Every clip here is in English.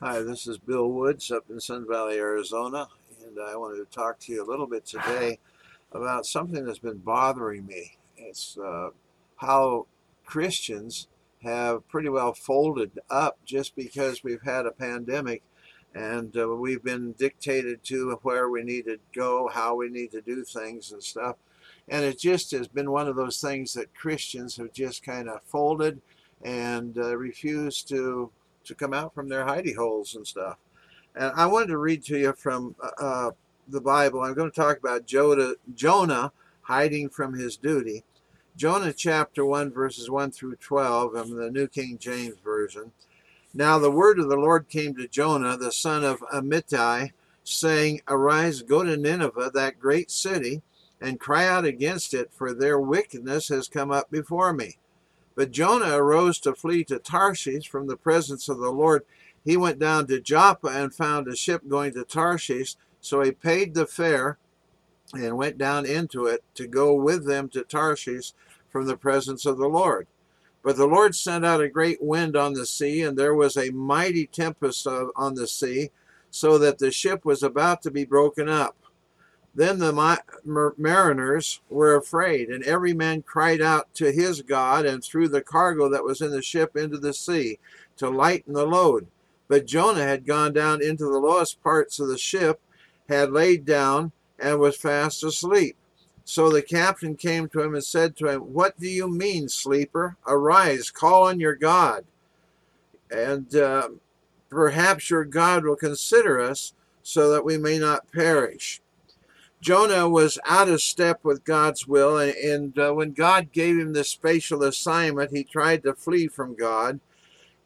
Hi, this is Bill Woods up in Sun Valley, Arizona, and I wanted to talk to you a little bit today about something that's been bothering me. It's uh, how Christians have pretty well folded up just because we've had a pandemic and uh, we've been dictated to where we need to go, how we need to do things and stuff. And it just has been one of those things that Christians have just kind of folded and uh, refused to to come out from their hidey holes and stuff. And I wanted to read to you from uh, uh, the Bible. I'm going to talk about Jonah, Jonah hiding from his duty. Jonah chapter 1, verses 1 through 12, in the New King James Version. Now the word of the Lord came to Jonah, the son of Amittai, saying, Arise, go to Nineveh, that great city, and cry out against it, for their wickedness has come up before me. But Jonah arose to flee to Tarshish from the presence of the Lord. He went down to Joppa and found a ship going to Tarshish. So he paid the fare and went down into it to go with them to Tarshish from the presence of the Lord. But the Lord sent out a great wind on the sea, and there was a mighty tempest on the sea, so that the ship was about to be broken up. Then the mariners were afraid, and every man cried out to his God and threw the cargo that was in the ship into the sea to lighten the load. But Jonah had gone down into the lowest parts of the ship, had laid down, and was fast asleep. So the captain came to him and said to him, What do you mean, sleeper? Arise, call on your God, and uh, perhaps your God will consider us so that we may not perish. Jonah was out of step with God's will, and, and uh, when God gave him this spatial assignment, he tried to flee from God.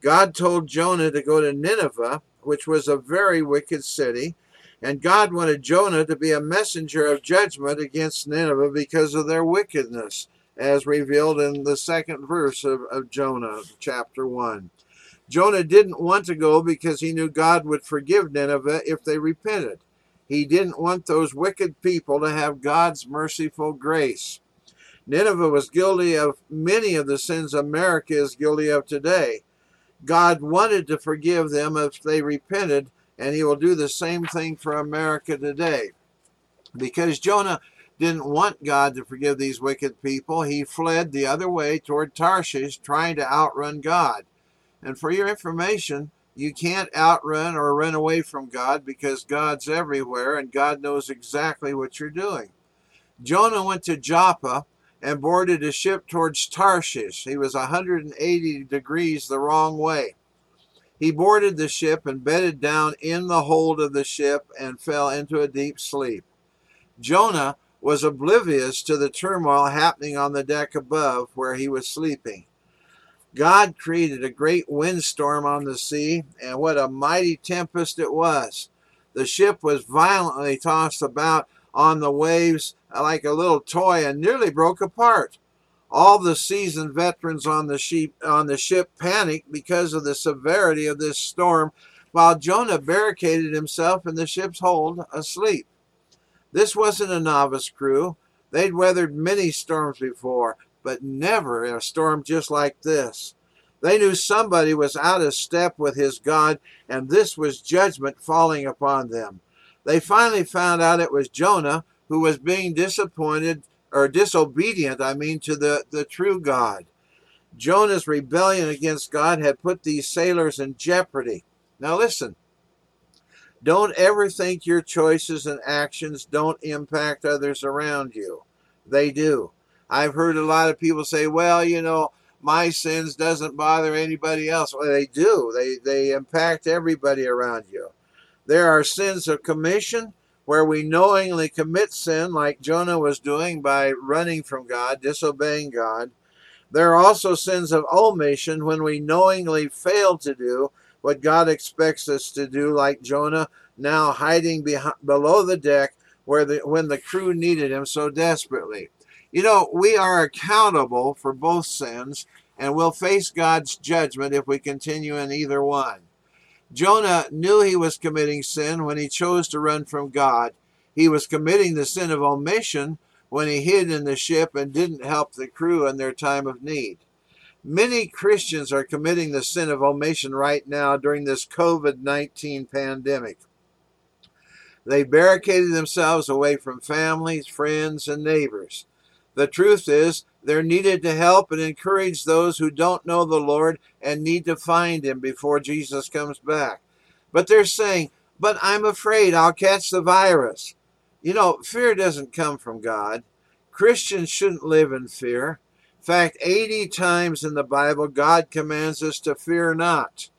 God told Jonah to go to Nineveh, which was a very wicked city, and God wanted Jonah to be a messenger of judgment against Nineveh because of their wickedness, as revealed in the second verse of, of Jonah, chapter 1. Jonah didn't want to go because he knew God would forgive Nineveh if they repented. He didn't want those wicked people to have God's merciful grace. Nineveh was guilty of many of the sins America is guilty of today. God wanted to forgive them if they repented, and He will do the same thing for America today. Because Jonah didn't want God to forgive these wicked people, he fled the other way toward Tarshish, trying to outrun God. And for your information, you can't outrun or run away from God because God's everywhere and God knows exactly what you're doing. Jonah went to Joppa and boarded a ship towards Tarshish. He was 180 degrees the wrong way. He boarded the ship and bedded down in the hold of the ship and fell into a deep sleep. Jonah was oblivious to the turmoil happening on the deck above where he was sleeping. God created a great windstorm on the sea, and what a mighty tempest it was. The ship was violently tossed about on the waves like a little toy and nearly broke apart. All the seasoned veterans on the, sheep, on the ship panicked because of the severity of this storm, while Jonah barricaded himself in the ship's hold asleep. This wasn't a novice crew. They'd weathered many storms before, but never in a storm just like this. They knew somebody was out of step with his God, and this was judgment falling upon them. They finally found out it was Jonah who was being disappointed or disobedient, I mean, to the, the true God. Jonah's rebellion against God had put these sailors in jeopardy. Now listen, don't ever think your choices and actions don't impact others around you. They do. I've heard a lot of people say, well, you know, my sins doesn't bother anybody else. Well, they do. They, they impact everybody around you. There are sins of commission where we knowingly commit sin, like Jonah was doing by running from God, disobeying God. There are also sins of omission when we knowingly fail to do what God expects us to do, like Jonah now hiding behind, below the deck where the, when the crew needed him so desperately. You know, we are accountable for both sins and will face God's judgment if we continue in either one. Jonah knew he was committing sin when he chose to run from God. He was committing the sin of omission when he hid in the ship and didn't help the crew in their time of need. Many Christians are committing the sin of omission right now during this COVID 19 pandemic. They barricaded themselves away from families, friends, and neighbors. The truth is, they're needed to help and encourage those who don't know the Lord and need to find Him before Jesus comes back. But they're saying, But I'm afraid I'll catch the virus. You know, fear doesn't come from God. Christians shouldn't live in fear. In fact, 80 times in the Bible, God commands us to fear not.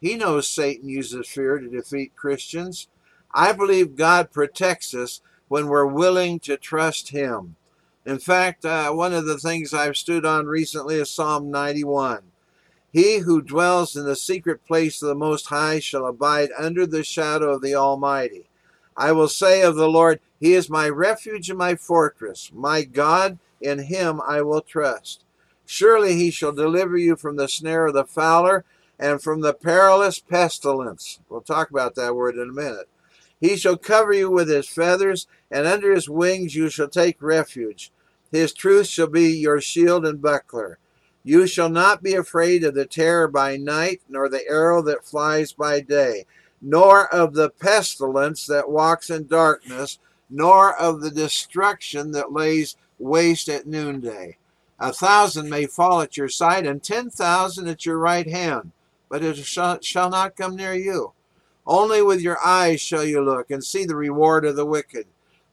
He knows Satan uses fear to defeat Christians. I believe God protects us when we're willing to trust Him. In fact, uh, one of the things I've stood on recently is Psalm 91. He who dwells in the secret place of the Most High shall abide under the shadow of the Almighty. I will say of the Lord, He is my refuge and my fortress, my God, in Him I will trust. Surely He shall deliver you from the snare of the fowler and from the perilous pestilence. We'll talk about that word in a minute. He shall cover you with His feathers, and under His wings you shall take refuge. His truth shall be your shield and buckler. You shall not be afraid of the terror by night, nor the arrow that flies by day, nor of the pestilence that walks in darkness, nor of the destruction that lays waste at noonday. A thousand may fall at your side, and ten thousand at your right hand, but it shall, not come near you. Only with your eyes shall you look and see the reward of the wicked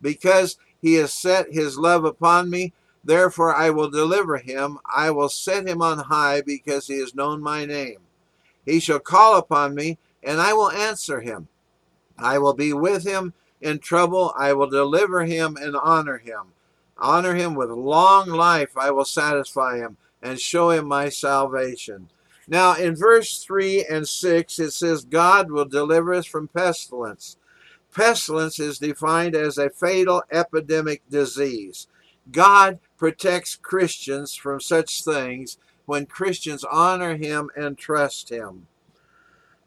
because he has set his love upon me, therefore I will deliver him. I will set him on high because he has known my name. He shall call upon me, and I will answer him. I will be with him in trouble. I will deliver him and honor him. Honor him with long life. I will satisfy him and show him my salvation. Now, in verse 3 and 6, it says, God will deliver us from pestilence. Pestilence is defined as a fatal epidemic disease. God protects Christians from such things when Christians honor Him and trust Him.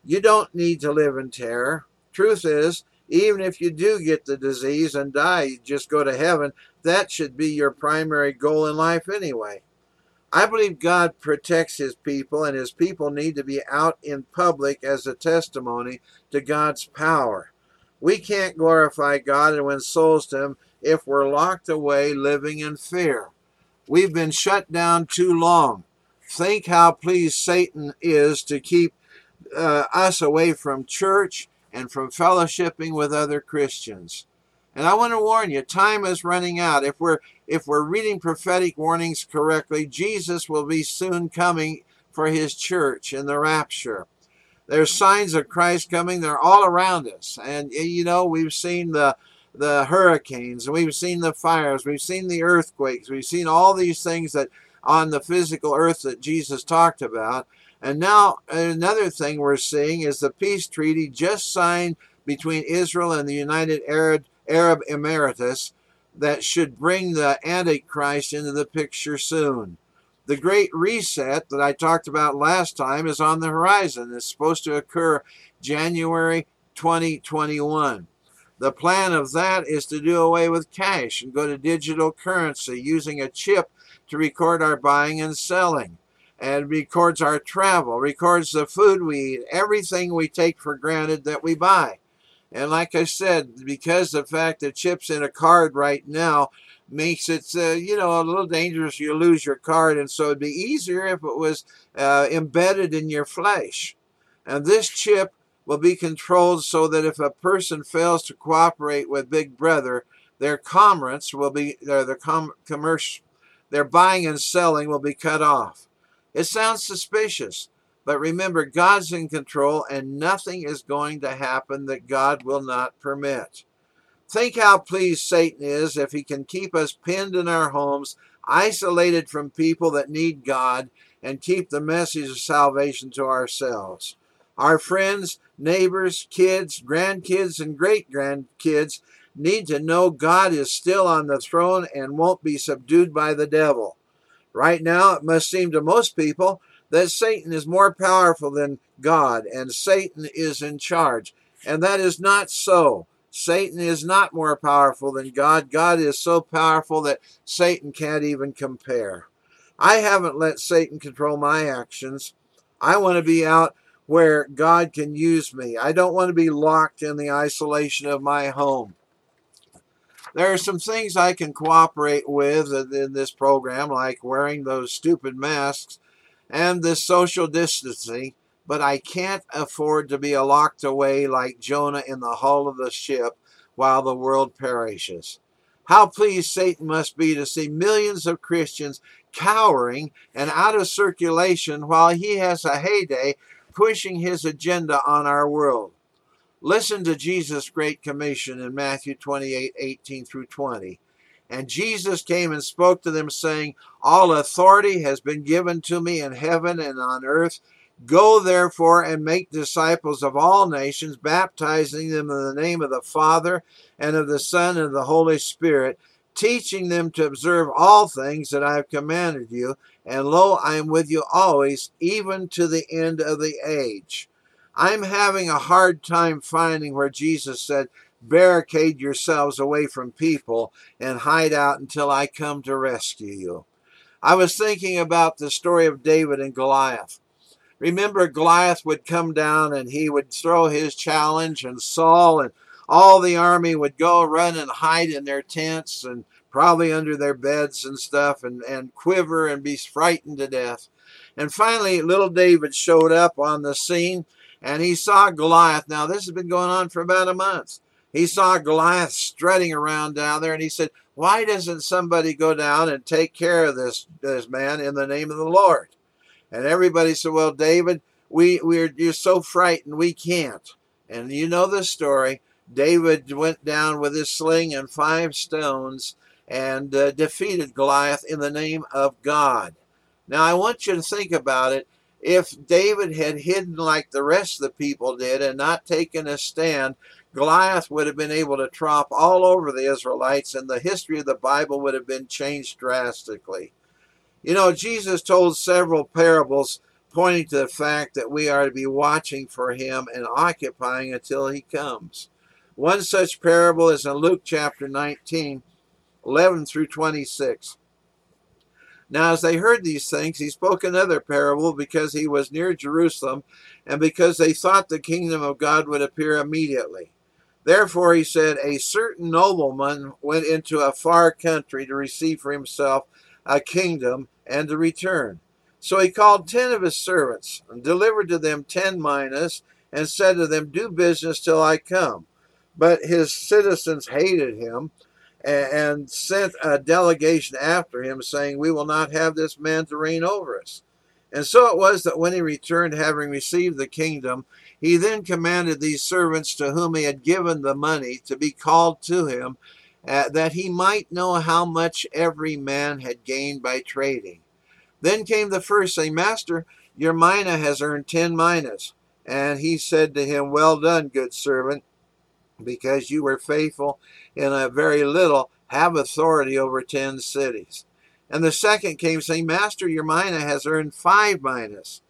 You don't need to live in terror. Truth is, even if you do get the disease and die, you just go to heaven. That should be your primary goal in life anyway. I believe God protects his people, and his people need to be out in public as a testimony to God's power. We can't glorify God and win souls to Him if we're locked away living in fear. We've been shut down too long. Think how pleased Satan is to keep uh, us away from church and from fellowshipping with other Christians. And I want to warn you, time is running out. If we're if we're reading prophetic warnings correctly, Jesus will be soon coming for his church in the rapture. There's signs of Christ coming. They're all around us. And, you know, we've seen the, the hurricanes, we've seen the fires, we've seen the earthquakes, we've seen all these things that on the physical earth that Jesus talked about. And now another thing we're seeing is the peace treaty just signed between Israel and the United Arab, Arab Emirates that should bring the Antichrist into the picture soon. The Great Reset that I talked about last time is on the horizon. It's supposed to occur January 2021. The plan of that is to do away with cash and go to digital currency using a chip to record our buying and selling and records our travel, records the food we eat, everything we take for granted that we buy. And like I said, because the fact that chips in a card right now makes it, uh, you know, a little dangerous. You lose your card, and so it'd be easier if it was uh, embedded in your flesh. And this chip will be controlled so that if a person fails to cooperate with Big Brother, their commerce will be their their com- commerce, their buying and selling will be cut off. It sounds suspicious, but remember, God's in control, and nothing is going to happen that God will not permit. Think how pleased Satan is if he can keep us pinned in our homes, isolated from people that need God, and keep the message of salvation to ourselves. Our friends, neighbors, kids, grandkids, and great grandkids need to know God is still on the throne and won't be subdued by the devil. Right now, it must seem to most people that Satan is more powerful than God and Satan is in charge. And that is not so. Satan is not more powerful than God. God is so powerful that Satan can't even compare. I haven't let Satan control my actions. I want to be out where God can use me. I don't want to be locked in the isolation of my home. There are some things I can cooperate with in this program, like wearing those stupid masks and this social distancing, but I can't afford to be locked away like Jonah in the hull of the ship while the world perishes. How pleased Satan must be to see millions of Christians cowering and out of circulation while he has a heyday pushing his agenda on our world. Listen to Jesus' great commission in Matthew 28 18 through 20. And Jesus came and spoke to them, saying, All authority has been given to me in heaven and on earth. Go therefore and make disciples of all nations, baptizing them in the name of the Father and of the Son and of the Holy Spirit, teaching them to observe all things that I have commanded you. And lo, I am with you always, even to the end of the age. I'm having a hard time finding where Jesus said, barricade yourselves away from people and hide out until I come to rescue you. I was thinking about the story of David and Goliath. Remember, Goliath would come down and he would throw his challenge, and Saul and all the army would go run and hide in their tents and probably under their beds and stuff and, and quiver and be frightened to death. And finally, little David showed up on the scene and he saw Goliath. Now, this has been going on for about a month he saw Goliath strutting around down there and he said, Why doesn't somebody go down and take care of this, this man in the name of the Lord? And everybody said, Well, David, we, we're you're so frightened we can't. And you know the story. David went down with his sling and five stones and uh, defeated Goliath in the name of God. Now, I want you to think about it. If David had hidden like the rest of the people did and not taken a stand, Goliath would have been able to tromp all over the Israelites, and the history of the Bible would have been changed drastically. You know, Jesus told several parables pointing to the fact that we are to be watching for him and occupying until he comes. One such parable is in Luke chapter 19, 11 through 26. Now, as they heard these things, he spoke another parable because he was near Jerusalem and because they thought the kingdom of God would appear immediately. Therefore, he said, a certain nobleman went into a far country to receive for himself a kingdom and to return. So he called ten of his servants and delivered to them ten minas and said to them, Do business till I come. But his citizens hated him and sent a delegation after him, saying, We will not have this man to reign over us. And so it was that when he returned, having received the kingdom, he then commanded these servants to whom he had given the money to be called to him, uh, that he might know how much every man had gained by trading. Then came the first, saying, Master, your mina has earned ten minas. And he said to him, Well done, good servant, because you were faithful in a very little, have authority over ten cities. And the second came, saying, Master, your mina has earned five minas.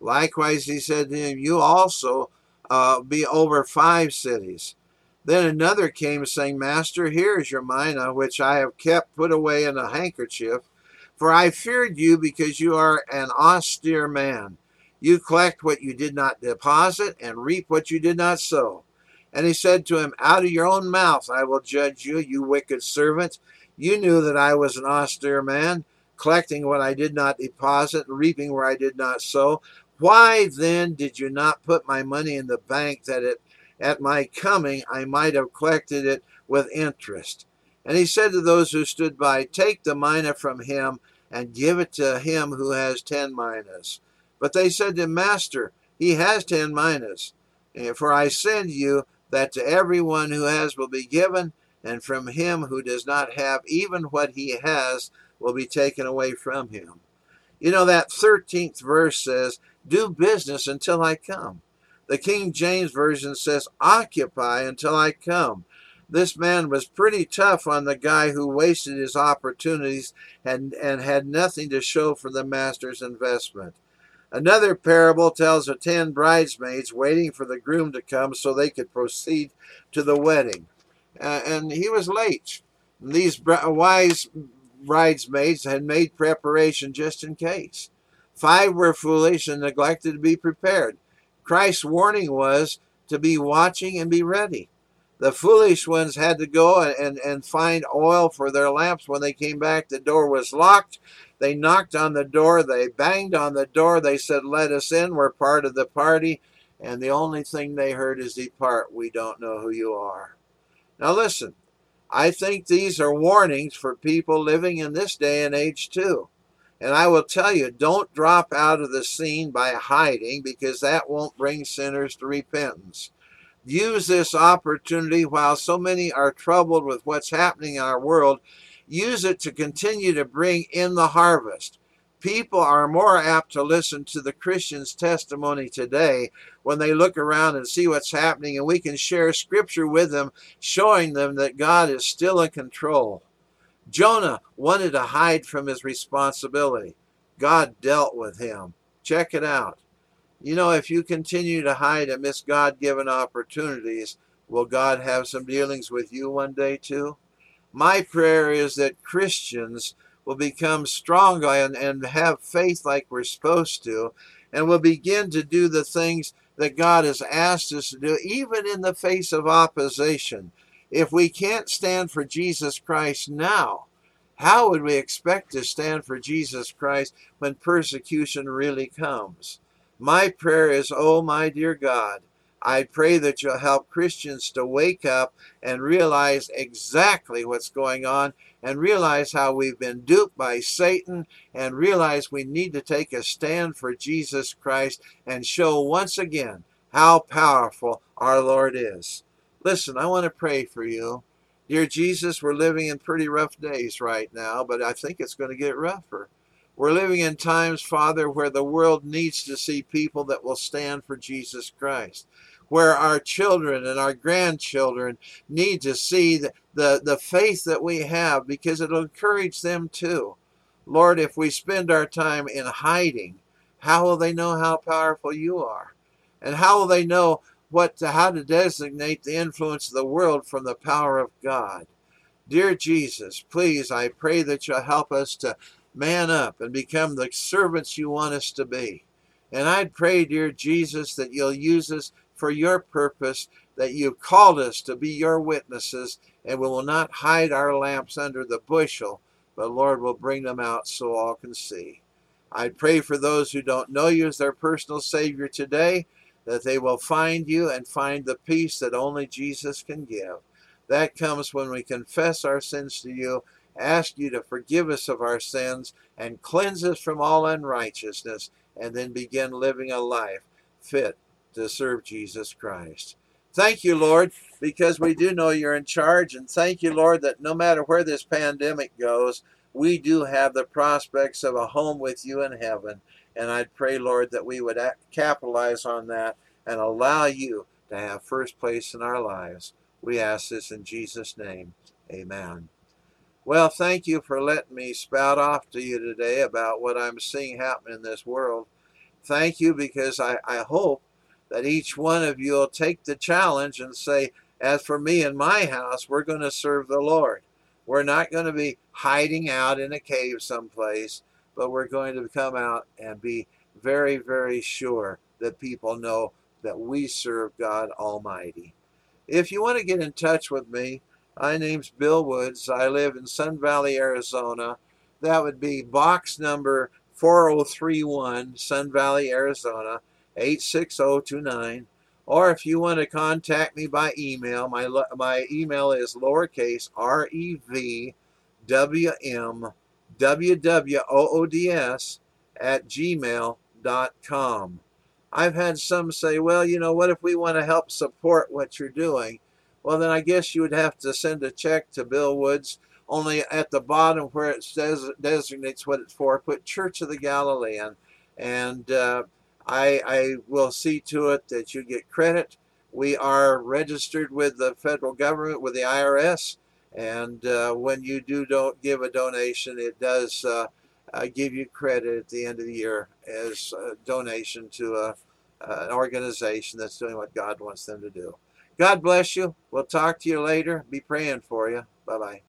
Likewise, he said to him, You also uh, be over five cities. Then another came, saying, Master, here is your mina, which I have kept put away in a handkerchief. For I feared you because you are an austere man. You collect what you did not deposit and reap what you did not sow. And he said to him, Out of your own mouth I will judge you, you wicked servant. You knew that I was an austere man, collecting what I did not deposit, reaping where I did not sow. Why then did you not put my money in the bank that it, at my coming I might have collected it with interest? And he said to those who stood by, Take the mina from him and give it to him who has ten minas. But they said to him, Master, he has ten minas. Eh, for I send you that to everyone who has will be given, and from him who does not have even what he has will be taken away from him. You know, that 13th verse says, Do business until I come. The King James Version says, Occupy until I come. This man was pretty tough on the guy who wasted his opportunities and, and had nothing to show for the master's investment. Another parable tells of ten bridesmaids waiting for the groom to come so they could proceed to the wedding. Uh, and he was late. These wise bridesmaids had made preparation just in case. Five were foolish and neglected to be prepared. Christ's warning was to be watching and be ready. The foolish ones had to go and, and find oil for their lamps. When they came back, the door was locked. They knocked on the door. They banged on the door. They said, Let us in. We're part of the party. And the only thing they heard is, Depart. We don't know who you are. Now, listen, I think these are warnings for people living in this day and age, too. And I will tell you, don't drop out of the scene by hiding because that won't bring sinners to repentance. Use this opportunity while so many are troubled with what's happening in our world. Use it to continue to bring in the harvest. People are more apt to listen to the Christian's testimony today when they look around and see what's happening, and we can share scripture with them, showing them that God is still in control. Jonah wanted to hide from his responsibility. God dealt with him. Check it out. You know, if you continue to hide and miss God given opportunities, will God have some dealings with you one day too? My prayer is that Christians will become strong and, and have faith like we're supposed to, and will begin to do the things that God has asked us to do, even in the face of opposition. If we can't stand for Jesus Christ now, how would we expect to stand for Jesus Christ when persecution really comes? My prayer is, oh my dear God, I pray that you'll help Christians to wake up and realize exactly what's going on and realize how we've been duped by Satan and realize we need to take a stand for Jesus Christ and show once again how powerful our Lord is. Listen, I want to pray for you. Dear Jesus, we're living in pretty rough days right now, but I think it's going to get rougher. We're living in times, Father, where the world needs to see people that will stand for Jesus Christ. Where our children and our grandchildren need to see the, the, the faith that we have because it'll encourage them too. Lord, if we spend our time in hiding, how will they know how powerful you are? And how will they know what to, how to designate the influence of the world from the power of God. Dear Jesus, please, I pray that you'll help us to man up and become the servants you want us to be. And I'd pray, dear Jesus, that you'll use us for your purpose, that you've called us to be your witnesses, and we will not hide our lamps under the bushel, but Lord will bring them out so all can see. I pray for those who don't know you as their personal Savior today that they will find you and find the peace that only Jesus can give. That comes when we confess our sins to you, ask you to forgive us of our sins, and cleanse us from all unrighteousness, and then begin living a life fit to serve Jesus Christ. Thank you, Lord, because we do know you're in charge, and thank you, Lord, that no matter where this pandemic goes, we do have the prospects of a home with you in heaven. And I'd pray, Lord, that we would capitalize on that and allow you to have first place in our lives. We ask this in Jesus' name. Amen. Well, thank you for letting me spout off to you today about what I'm seeing happen in this world. Thank you because I, I hope that each one of you will take the challenge and say, as for me and my house, we're going to serve the Lord. We're not going to be hiding out in a cave someplace but we're going to come out and be very, very sure that people know that we serve God Almighty. If you want to get in touch with me, my name's Bill Woods. I live in Sun Valley, Arizona. That would be box number 4031, Sun Valley, Arizona, 86029. Or if you want to contact me by email, my, my email is lowercase r e v w m wwoods at gmail.com. I've had some say, well, you know, what if we want to help support what you're doing? Well, then I guess you would have to send a check to Bill Woods only at the bottom where it says designates what it's for, put Church of the Galilean, and uh, I, I will see to it that you get credit. We are registered with the federal government, with the IRS, and uh, when you do don't give a donation, it does uh, uh, give you credit at the end of the year as a donation to a, an organization that's doing what God wants them to do. God bless you. We'll talk to you later. Be praying for you. Bye bye.